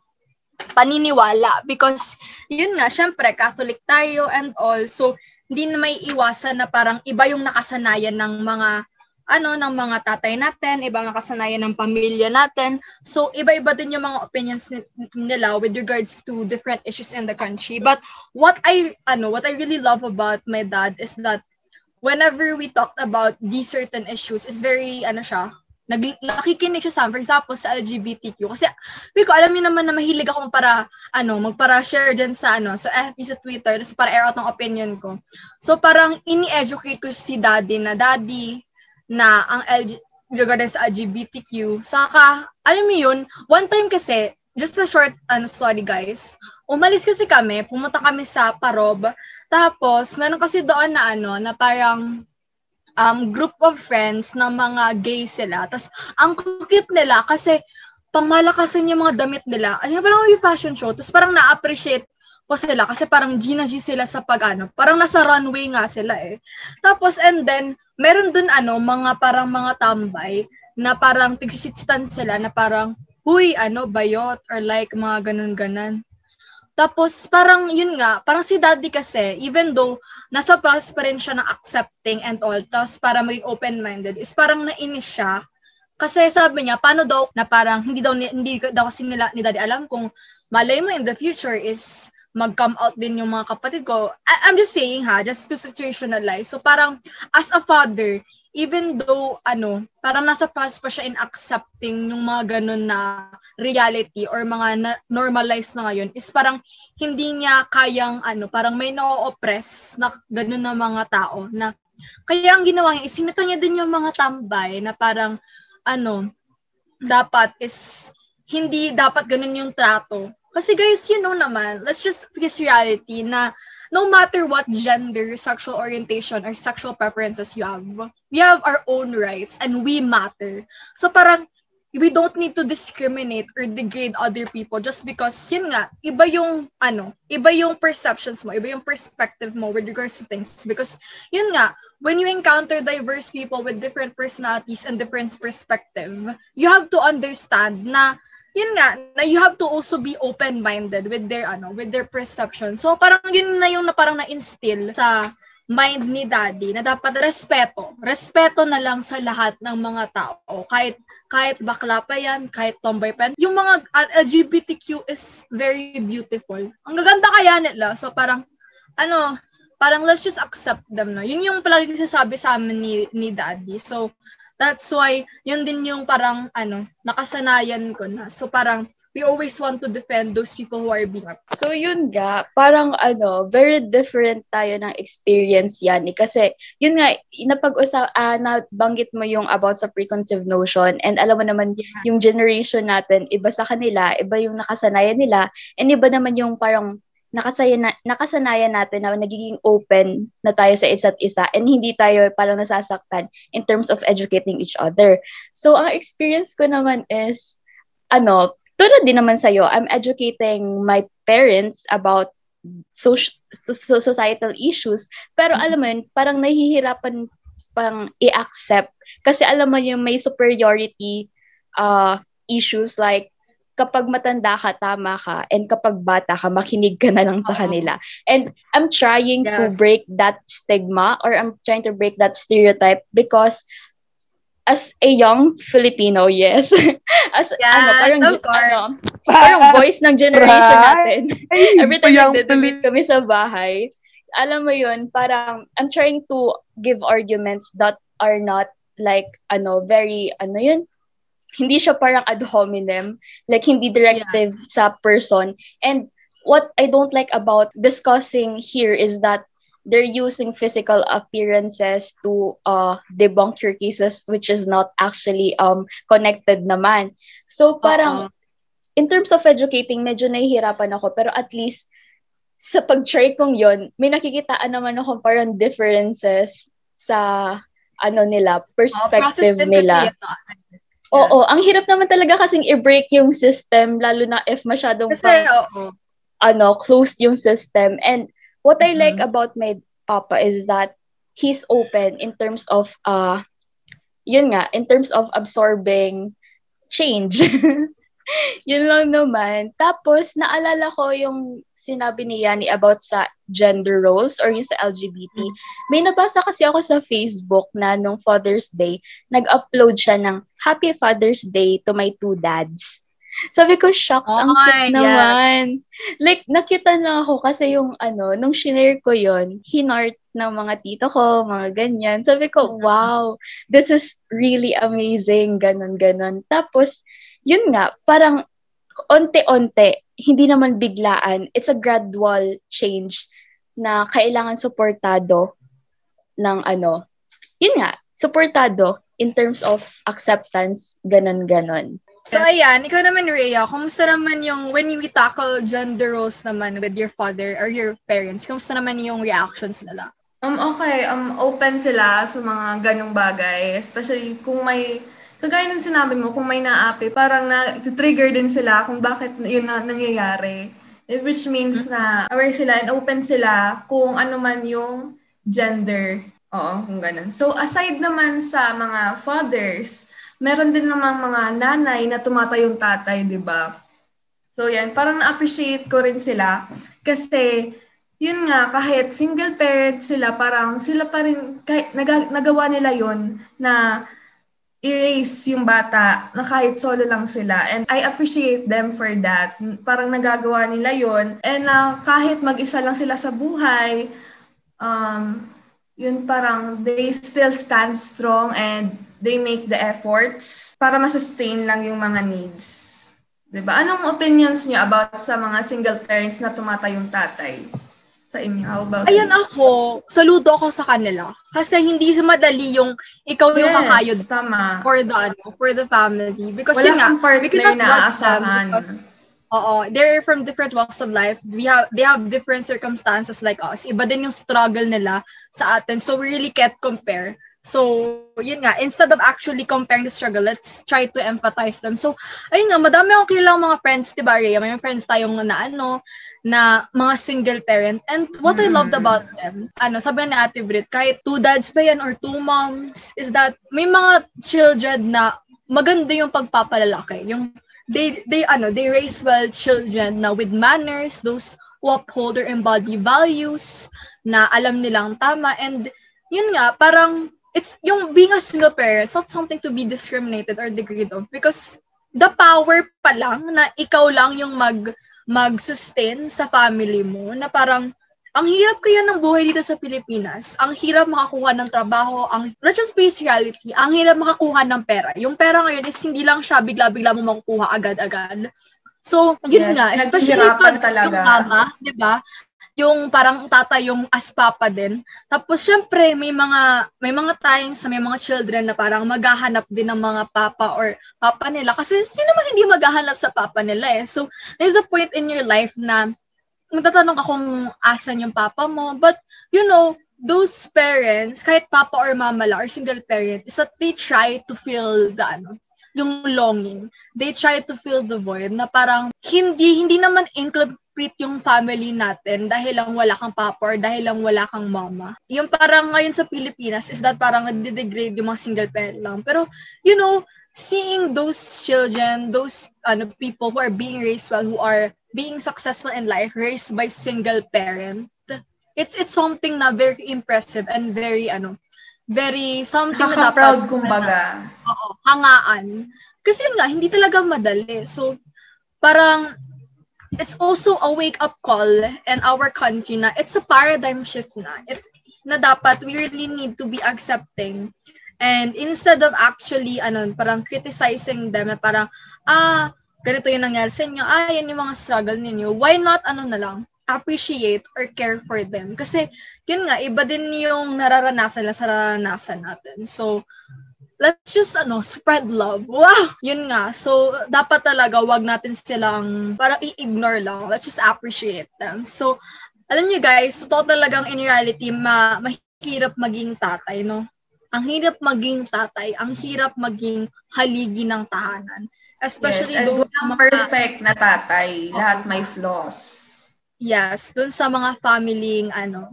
paniniwala because yun nga syempre Catholic tayo and all so hindi na may iwasan na parang iba yung nakasanayan ng mga ano ng mga tatay natin, ibang nakasanayan ng pamilya natin. So iba-iba din yung mga opinions ni- nila with regards to different issues in the country. But what I ano, what I really love about my dad is that whenever we talked about these certain issues is very ano siya, nag, nakikinig siya sa. For example, sa LGBTQ. Kasi, ko, alam niyo naman na mahilig ako para, ano, magpara-share dyan sa, ano, sa FB, sa Twitter, tapos para air out ng opinion ko. So, parang ini-educate ko si daddy na, daddy, na ang LG, regarding sa LGBTQ. Saka, alam mo yun, one time kasi, just a short ano, story guys, umalis kasi kami, pumunta kami sa Parob, tapos, meron kasi doon na ano, na parang, um, group of friends na mga gay sila. Tapos, ang cute nila kasi pamalakasan yung mga damit nila. Ay, parang may fashion show. Tapos parang na-appreciate ko sila kasi parang G na G sila sa pag ano. Parang nasa runway nga sila eh. Tapos, and then, meron dun ano, mga parang mga tambay na parang tigsisitan sila na parang, huy, ano, bayot, or like, mga ganun-ganan. Tapos, parang, yun nga, parang si daddy kasi, even though, nasa process pa rin siya ng accepting and all, tapos para maging open-minded, is parang nainis siya. Kasi sabi niya, paano daw, na parang, hindi daw, hindi daw kasi nila, ni daddy alam kung, malay mo in the future is, mag-come out din yung mga kapatid ko. I- I'm just saying ha, just to situationalize. So parang, as a father, even though, ano, parang nasa process pa siya in accepting yung mga ganun na reality or mga na- normalized na ngayon, is parang hindi niya kayang, ano, parang may na-oppress na ganun na mga tao na kaya ang ginawa niya is sinito niya din yung mga tambay na parang, ano, dapat is hindi dapat ganun yung trato. Kasi guys, you know naman, let's just face reality na no matter what gender, sexual orientation, or sexual preferences you have, we have our own rights and we matter. So parang we don't need to discriminate or degrade other people just because yun nga iba yung ano iba yung perceptions mo iba yung perspective mo with regards to things because yun nga when you encounter diverse people with different personalities and different perspective you have to understand na yun nga na you have to also be open minded with their ano with their perception so parang yun na yung na parang na-instill sa mind ni daddy na dapat respeto. Respeto na lang sa lahat ng mga tao. Kahit kahit bakla pa yan, kahit tomboy pa yan. Yung mga LGBTQ is very beautiful. Ang gaganda kaya nila. So parang, ano, parang let's just accept them na. Yun yung palagi sasabi sa amin ni, ni daddy. So, That's why, yun din yung parang, ano, nakasanayan ko na. So parang, we always want to defend those people who are being oppressed. So yun nga, parang ano, very different tayo ng experience yan. Eh. Kasi yun nga, napag-usap, uh, nabanggit mo yung about sa preconceived notion and alam mo naman yung generation natin, iba sa kanila, iba yung nakasanayan nila, and iba naman yung parang nakasaya na, nakasanayan natin na nagiging open na tayo sa isa't isa and hindi tayo parang nasasaktan in terms of educating each other. So, ang experience ko naman is, ano, tulad din naman sa'yo, I'm educating my parents about social, societal issues. Pero alam mo yun, parang nahihirapan pang i-accept kasi alam mo yung may superiority uh, issues like kapag matanda ka, tama ka, and kapag bata ka, makinig ka na lang sa kanila. And I'm trying yes. to break that stigma or I'm trying to break that stereotype because as a young Filipino, yes. as yes, ano, parang of ano, parang voice ng generation natin. Every time nagde-debate kami sa bahay, alam mo yun, parang I'm trying to give arguments that are not like ano very ano yun hindi siya parang ad hominem, like hindi directive yes. sa person. And what I don't like about discussing here is that they're using physical appearances to uh, debunk your cases which is not actually um connected naman. So parang uh-huh. in terms of educating, medyo nahihirapan ako pero at least sa pag-try kong yon may nakikitaan naman ako parang differences sa ano nila, perspective oh, nila. Oo, ang hirap naman talaga kasing i-break yung system lalo na if masyadong Kasi, oo. ano, closed yung system. And what mm-hmm. I like about my papa is that he's open in terms of uh yun nga, in terms of absorbing change. yun lang naman. Tapos naalala ko yung sinabi ni Yani about sa gender roles or yung sa LGBT. May nabasa kasi ako sa Facebook na nung Father's Day, nag-upload siya ng Happy Father's Day to my two dads. Sabi ko, shocks, oh, ang cute naman. Yes. Like, nakita na ako kasi yung ano, nung shinare ko yon hinart ng mga tito ko, mga ganyan. Sabi ko, wow, this is really amazing, ganon, ganon. Tapos, yun nga, parang onte-onte, hindi naman biglaan. It's a gradual change na kailangan suportado ng ano. Yun nga, suportado in terms of acceptance, ganon-ganon. So ayan, ikaw naman Rhea, kumusta naman yung when we tackle gender roles naman with your father or your parents, kumusta naman yung reactions nila? Um, okay, um, open sila sa mga ganong bagay, especially kung may kagaya ng sinabi mo, kung may naapi, parang na-trigger din sila kung bakit yun na nangyayari. Which means na aware sila and open sila kung ano man yung gender. Oo, kung ganun. So, aside naman sa mga fathers, meron din namang mga nanay na tumatayong tatay, di ba? So, yan. Parang na-appreciate ko rin sila. Kasi, yun nga, kahit single parent sila, parang sila pa rin, kahit, nag- nagawa nila yon na erase yung bata na kahit solo lang sila. And I appreciate them for that. Parang nagagawa nila yon And uh, kahit mag-isa lang sila sa buhay, um, yun parang they still stand strong and they make the efforts para masustain lang yung mga needs. ba? Anong opinions niyo about sa mga single parents na tumatayong tatay? Sa inyo, how about Ayan you? ako, saludo ako sa kanila. Kasi hindi sa madali yung ikaw yung yes, kakayod tama. for the ano, for the family. Because Wala yun nga, partner we cannot na judge them because Oo, they're from different walks of life. We have they have different circumstances like us. Iba din yung struggle nila sa atin. So we really can't compare. So, yun nga, instead of actually comparing the struggle, let's try to empathize them. So, ayun nga, madami akong kilalang mga friends, di ba, Rhea? May friends tayong na ano, na mga single parent. And what I loved Mm. about them, ano, sabi ni Ate Brit, kahit two dads pa yan or two moms, is that may mga children na maganda yung pagpapalalaki. Yung they they ano they raise well children na with manners those who uphold or embody values na alam nilang tama and yun nga parang it's yung being a single parent it's not something to be discriminated or degraded of because the power pa lang na ikaw lang yung mag mag-sustain sa family mo na parang ang hirap kaya ng buhay dito sa Pilipinas. Ang hirap makakuha ng trabaho. Ang, let's just face reality. Ang hirap makakuha ng pera. Yung pera ngayon is hindi lang siya bigla-bigla mo makukuha agad-agad. So, yun Yes, nga. Especially pag talaga. yung mama, di ba? Yung parang tata yung as papa din. Tapos, syempre, may mga, may mga times sa may mga children na parang maghahanap din ng mga papa or papa nila. Kasi, sino man hindi maghahanap sa papa nila eh. So, there's a point in your life na magtatanong ka kung asan yung papa mo. But, you know, those parents, kahit papa or mama lang, or single parent, is that they try to feel the, ano, yung longing. They try to fill the void na parang hindi, hindi naman incomplete yung family natin dahil lang wala kang papa or dahil lang wala kang mama. Yung parang ngayon sa Pilipinas is that parang nade-degrade yung mga single parent lang. Pero, you know, seeing those children, those ano people who are being raised well, who are being successful in life, raised by single parent, it's it's something na very impressive and very ano, very something na dapat Nakaka-proud kumbaga. Oo, hangaan. Kasi yun nga, hindi talaga madali. So, parang, it's also a wake-up call in our country na it's a paradigm shift na. It's na dapat we really need to be accepting. And instead of actually, ano, parang criticizing them, na parang, ah, ganito yung nangyari sa inyo, ah, yan yung mga struggle ninyo, why not, ano na lang, appreciate or care for them. Kasi, yun nga, iba din yung nararanasan nila sa nararanasan natin. So, let's just, ano, spread love. Wow! Yun nga. So, dapat talaga, wag natin silang parang i-ignore lang. Let's just appreciate them. So, alam niyo guys, totoo talagang in reality, ma mahirap maging tatay, no? Ang hirap maging tatay, ang hirap maging haligi ng tahanan. Especially yes, walang mga- perfect na tatay. Lahat may flaws. Yes, dun sa mga family ano,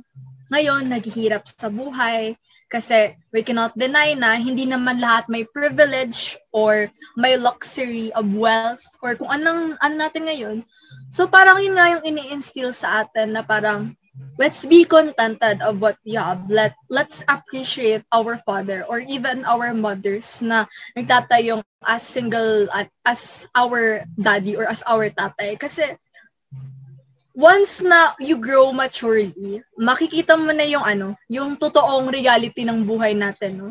ngayon naghihirap sa buhay kasi we cannot deny na hindi naman lahat may privilege or may luxury of wealth or kung anong ano natin ngayon. So parang yun nga yung ini-instill sa atin na parang let's be contented of what we have. Let let's appreciate our father or even our mothers na nagtatayong as single as our daddy or as our tatay kasi once na you grow maturely, makikita mo na yung ano, yung totoong reality ng buhay natin, no?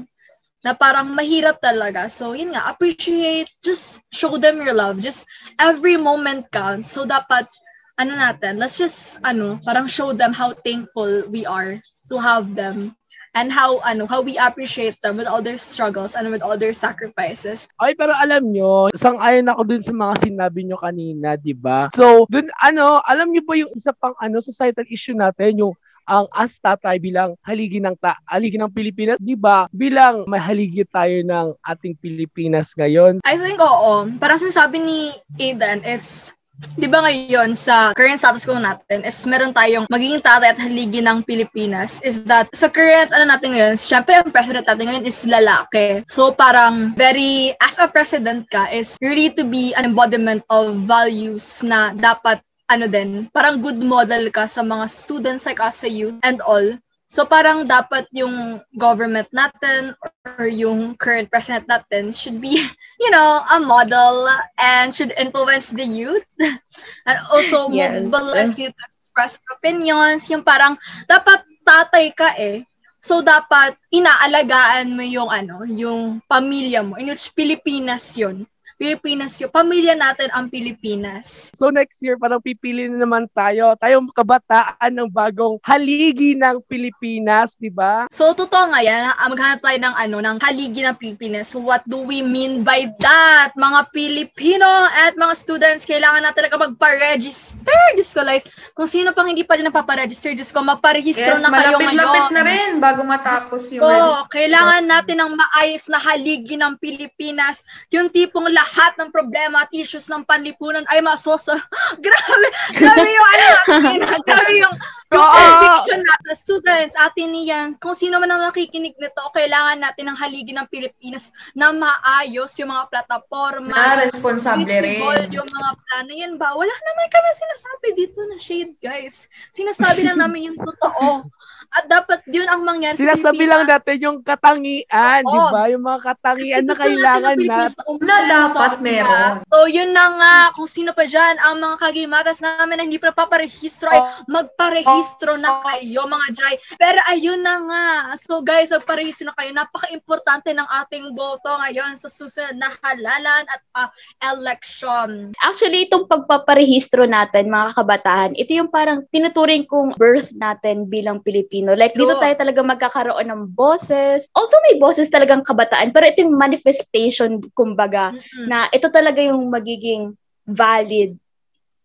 Na parang mahirap talaga. So, yun nga, appreciate, just show them your love. Just every moment counts. So, dapat, ano natin, let's just, ano, parang show them how thankful we are to have them and how ano how we appreciate them with all their struggles and with all their sacrifices. Ay, pero alam nyo, sang-ayon ako dun sa mga sinabi nyo kanina, di ba? So, dun, ano, alam nyo ba yung isa pang ano, societal issue natin, yung ang as tatay bilang haligi ng ta haligi ng Pilipinas, 'di ba? Bilang may haligi tayo ng ating Pilipinas ngayon. I think oo. Para sinasabi ni Aiden, it's Di ba ngayon sa current status quo natin is meron tayong magiging tatay at haligi ng Pilipinas is that sa current ano natin ngayon, syempre ang president natin ngayon is lalaki. So parang very, as a president ka is really to be an embodiment of values na dapat ano din, parang good model ka sa mga students like us sa youth and all. So parang dapat yung government natin or yung current president natin should be, you know, a model and should influence the youth and also Yes. mobilize you to express opinions. Yung parang dapat tatay ka eh. So, dapat inaalagaan mo yung ano, yung pamilya mo. In which Pilipinas yun. Pilipinas yun. Pamilya natin ang Pilipinas. So next year, parang pipili na naman tayo. Tayong kabataan ng bagong haligi ng Pilipinas, di ba? So, totoo nga yan. Ah, Maghanap tayo ng ano, ng haligi ng Pilipinas. So, what do we mean by that? Mga Pilipino at mga students, kailangan natin talaga magpa-register. Diyos ko, guys. Kung sino pang hindi pa din napaparegister, Diyos ko, magparehistro Yes, na kayo malapit-lapit ngayon. na rin bago matapos yung So, registration. kailangan natin ng maayos na haligi ng Pilipinas. Yung tipong lahat ng problema at issues ng panlipunan ay masoso. grabe, grabe yung ano natin. grabe yung, yung conviction natin. Students, atin niyan. Kung sino man ang nakikinig nito, kailangan natin ng haligi ng Pilipinas na maayos yung mga plataforma. Na responsable rin. Yung mga plano. Yan ba? Wala naman kami sinasabi dito na shade, guys. Sinasabi lang namin yung totoo. At dapat yun ang mangyari sa Sinasabi lang natin yung katangian, di ba? Yung mga katangian na natin kailangan ng Pilipinas na. na Na dapat meron. So, yun na nga, kung sino pa dyan, ang mga kagimatas namin na hindi pa paparehistro, ay magparehistro na kayo, mga Jai. Pero ayun na nga. So, guys, magparehistro na kayo. Napaka-importante ng ating boto ngayon sa susunod na halalan at ah, election. Actually, itong pagpaparehistro natin, mga kabataan, ito yung parang tinuturing kong birth natin bilang Pilipino. Like, dito tayo talaga magkakaroon ng boses. Although may boses talagang kabataan, pero ito yung manifestation, kumbaga, Mm-mm. Na ito talaga yung magiging valid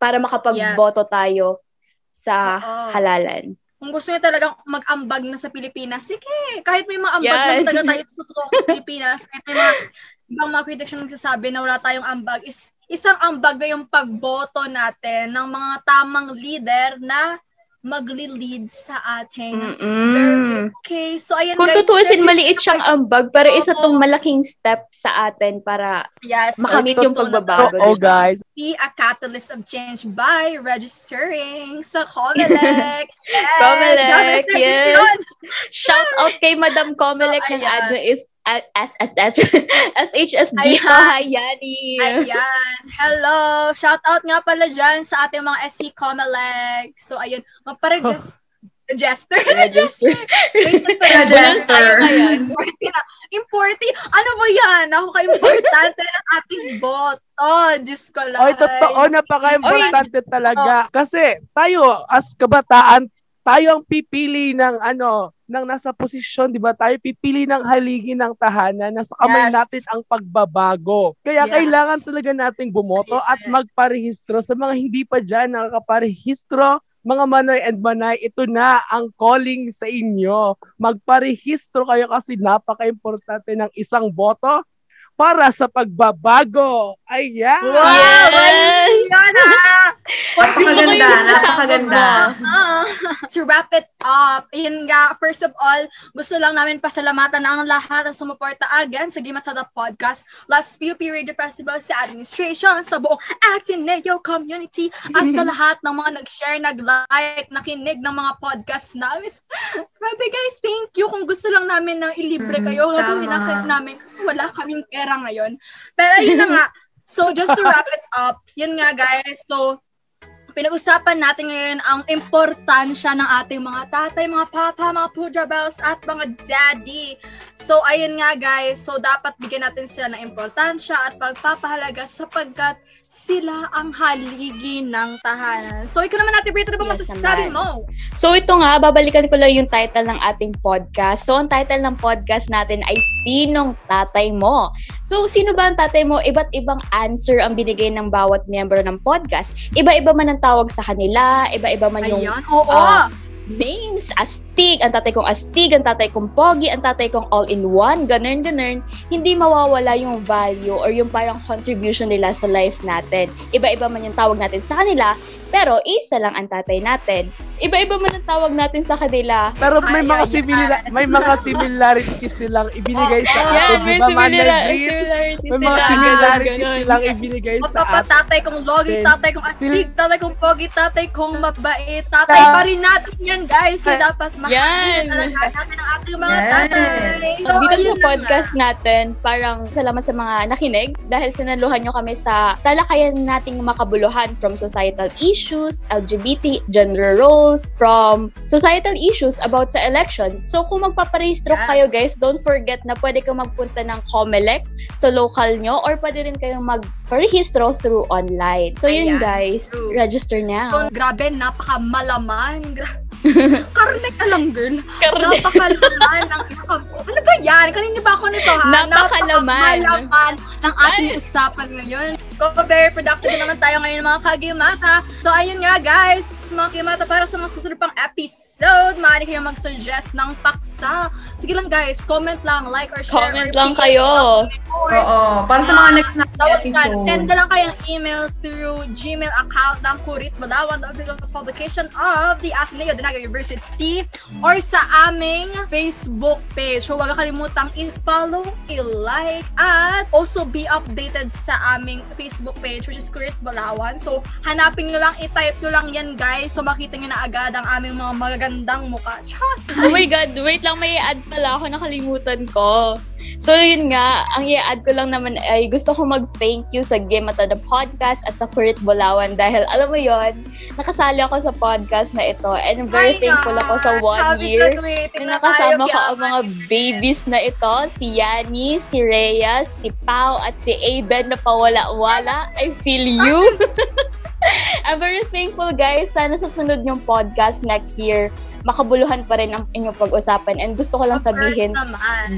para makapagboto tayo sa Oo. halalan. Kung gusto niyo talagang mag-ambag na sa Pilipinas, sige, kahit may mga ambag Yan. na talaga tayo sa totoong Pilipinas, kahit may mga ibang mga critics na nagsasabi na wala tayong ambag, is isang ambag na yung pagboto natin ng mga tamang leader na magli-lead sa ating Mm-mm. Okay, so ayan Kung guys, tutuusin, maliit siyang ambag, pero isa tong malaking step sa atin para Yes, makamit so yung pagbabago. Oo, diba? guys. Be a catalyst of change by registering sa Comelec. Yes, Comelec, yes. Shout out kay Madam Comelec So, ng ano is as as as SHSD Ayan. Hayani. Ayan. Hello. Shout out nga pala dyan sa ating mga SC Comelec. So, ayun. Magpa-register. Register. Register. Register. Ayan. Importy na. Importy. Ano ba yan? Ako ka-importante ng ating boto. Diyos ko lang. Oy, totoo, napaka-importante talaga. Kasi tayo, as kabataan, tayo ang pipili ng ano, ng nasa posisyon, di ba? Tayo pipili ng haligi ng tahanan. Nasa kamay Yes. natin ang pagbabago. Kaya Yes. kailangan talaga nating bumoto at Yes. magparehistro. Sa mga hindi pa dyan nakakaparehistro, mga Manoy and Manay, ito na ang calling sa inyo. Magparehistro kayo kasi napaka-importante ng isang boto para sa pagbabago. Ayan! Yes! Yan ah! Napakaganda, napakaganda. Ah. to wrap it up, yun nga, first of all, gusto lang namin pasalamatan ang lahat ng sumuporta again sa Gimat sa The Podcast, last few period festival sa administration, sa buong Ateneo community, at sa lahat ng mga nag-share, nag-like, nakinig ng mga podcast namin. Grabe guys, thank you. Kung gusto lang namin ng ilibre Mm, kayo, gagawin tama. na namin kasi wala kaming pera ngayon. Pero yun na nga, So just to wrap it up, yun nga guys. So pinag-usapan natin ngayon ang importansya ng ating mga tatay, mga papa, mga puja bells, at mga daddy. So, ayun nga guys. So, dapat bigyan natin sila ng importansya at pagpapahalaga sapagkat sila ang haligi ng tahanan. So, ikaw naman natin, Brito, ano ba Yes masasabi mo? So ito nga, babalikan ko lang yung title ng ating podcast. So ang title ng podcast natin ay Sinong Tatay Mo? So sino ba ang tatay mo? Iba't ibang answer ang binigay ng bawat miyembro ng podcast. Iba-iba man ang tawag sa kanila, iba-iba man yung Ayun, oo. Ah, names, astig, ang tatay kong astig, ang tatay kong pogi, ang tatay kong all-in-one, ganun, ganun, hindi mawawala yung value or yung parang contribution nila sa life natin. Iba-iba man yung tawag natin sa kanila, pero isa lang ang tatay natin. Iba-iba man ang tawag natin sa kanila. Pero may Ay, mga ay, simila- ay. may mga similarities silang ibinigay sa Oo. atin, di may ba, Manay similar- Breeze? similarities May mga similarities Ganun. silang ibinigay sa papa, atin. tatay kong logi, tatay kong astig, tatay kong pogi, tatay kong mabait, tatay Ta- pa rin natin yan, guys. So, dapat Yan. talaga natin ang ating mga Yes. tatay. So, Dito sa na podcast natin, parang salamat sa mga nakinig dahil sinaluhan nyo kami sa talakayan nating makabuluhan from societal issues, LGBT, gender roles, from societal issues about sa election. So kung magpaparehistro Yes. kayo guys, don't forget na pwede kang magpunta ng COMELEC sa local nyo or pwede rin kayong magparehistro through online. So yun Ayan, guys, true. register So, now. grabe, napakamalaman. Gra- Karne ka lang, girl. Karne. Napakalaman ng... Ano ba yan? Kanina ba ako nito, ha? Napakalaman. Napakalaman ng ating Ay. usapan ngayon. So, very productive na naman tayo ngayon, mga kagimata. So, ayun nga, guys. Mga kagimata, para sa mga susunod pang episode, maaari kayo mag-suggest ng paksa. Sige lang, guys. Comment lang, like or share. Comment or lang kayo. or Oo. Para sa mga next na episodes. send na lang kayong email through Gmail account ng Kurit Balawan, the official publication of the Ateneo de Naga University or sa aming Facebook page. So, huwag kalimutang i-follow, i-like, at also be updated sa aming Facebook page which is Kurit Balawan. So, hanapin nyo lang, i-type nyo lang yan guys. So, makita nyo na agad ang aming mga magagandang mukha. Trust Oh my God, wait lang, may i-add pala ako, nakalimutan ko. So yun nga, ang i-add ko lang naman ay gusto ko mag-thank you sa Game at the Podcast at sa Kurit Bulawan dahil alam mo yon nakasali ako sa podcast na ito and very Ay, thankful ako sa one Happy year na na nakasama ko ang mga babies na ito, si Yani, si Rhea, si Pau, at si Aiden na pawala-wala. I feel you. I'm very thankful guys. Sana sa sunod yung podcast next year, makabuluhan pa rin ang inyong pag-usapan. And gusto ko lang Of sabihin,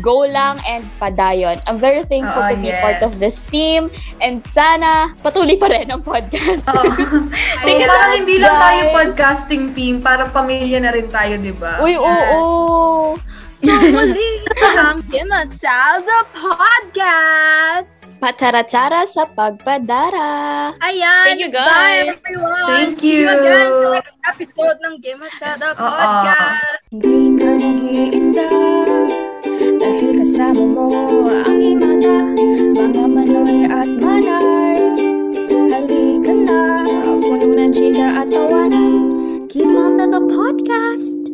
go lang and padayon. I'm very thankful Oo, to be part of yes. this team. And sana patuloy pa rin ang podcast. Oo. Sige Oo, parang lang, hindi lang tayo podcasting team, parang pamilya na rin tayo, di ba? Uy, oo. So, muli ang Gimatsalda Podcast! Patara-tara sa pagpadara! Ayan! Thank you, guys! Bye, everyone! Thank you! See you again sa next episode ng Gimatsalda Podcast! Hindi ka nag-iisa Dahil kasama mo ang imata Mga manoy at manar Halika na, puno ng chika at tawanan Kimata the Podcast!